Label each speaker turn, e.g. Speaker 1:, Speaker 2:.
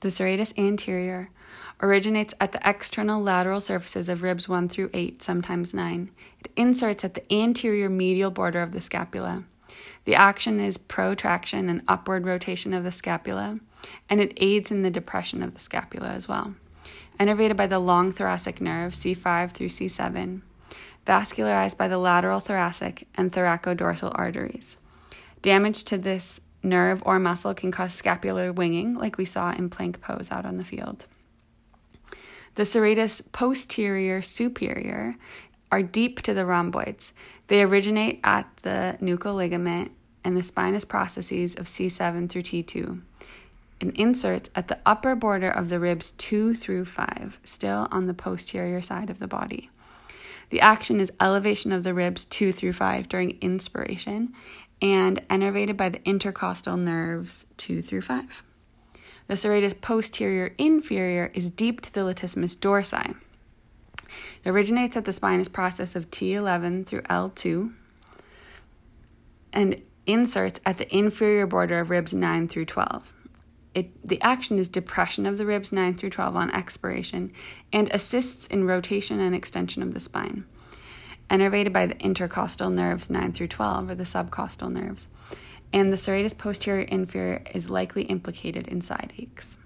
Speaker 1: The serratus anterior originates at the external lateral surfaces of ribs 1 through 8, sometimes 9. It inserts at the anterior medial border of the scapula. The action is protraction and upward rotation of the scapula, and it aids in the depression of the scapula as well. Innervated by the long thoracic nerve, C5 through C7, vascularized by the lateral thoracic and thoracodorsal arteries. Damage to this nerve or muscle can cause scapular winging, like we saw in plank pose out on the field. The serratus posterior superior are deep to the rhomboids. They originate at the nuchal ligament and the spinous processes of C7 through T2 and inserts at the upper border of the ribs 2 through 5, still on the posterior side of the body. The action is elevation of the ribs 2 through 5 during inspiration and innervated by the intercostal nerves 2 through 5. The serratus posterior inferior is deep to the latissimus dorsi. It originates at the spinous process of T11 through L2 and inserts at the inferior border of ribs 9 through 12. It, the action is depression of the ribs 9 through 12 on expiration and assists in rotation and extension of the spine. Innervated by the intercostal nerves 9 through 12, or the subcostal nerves and the serratus posterior inferior is likely implicated in side aches.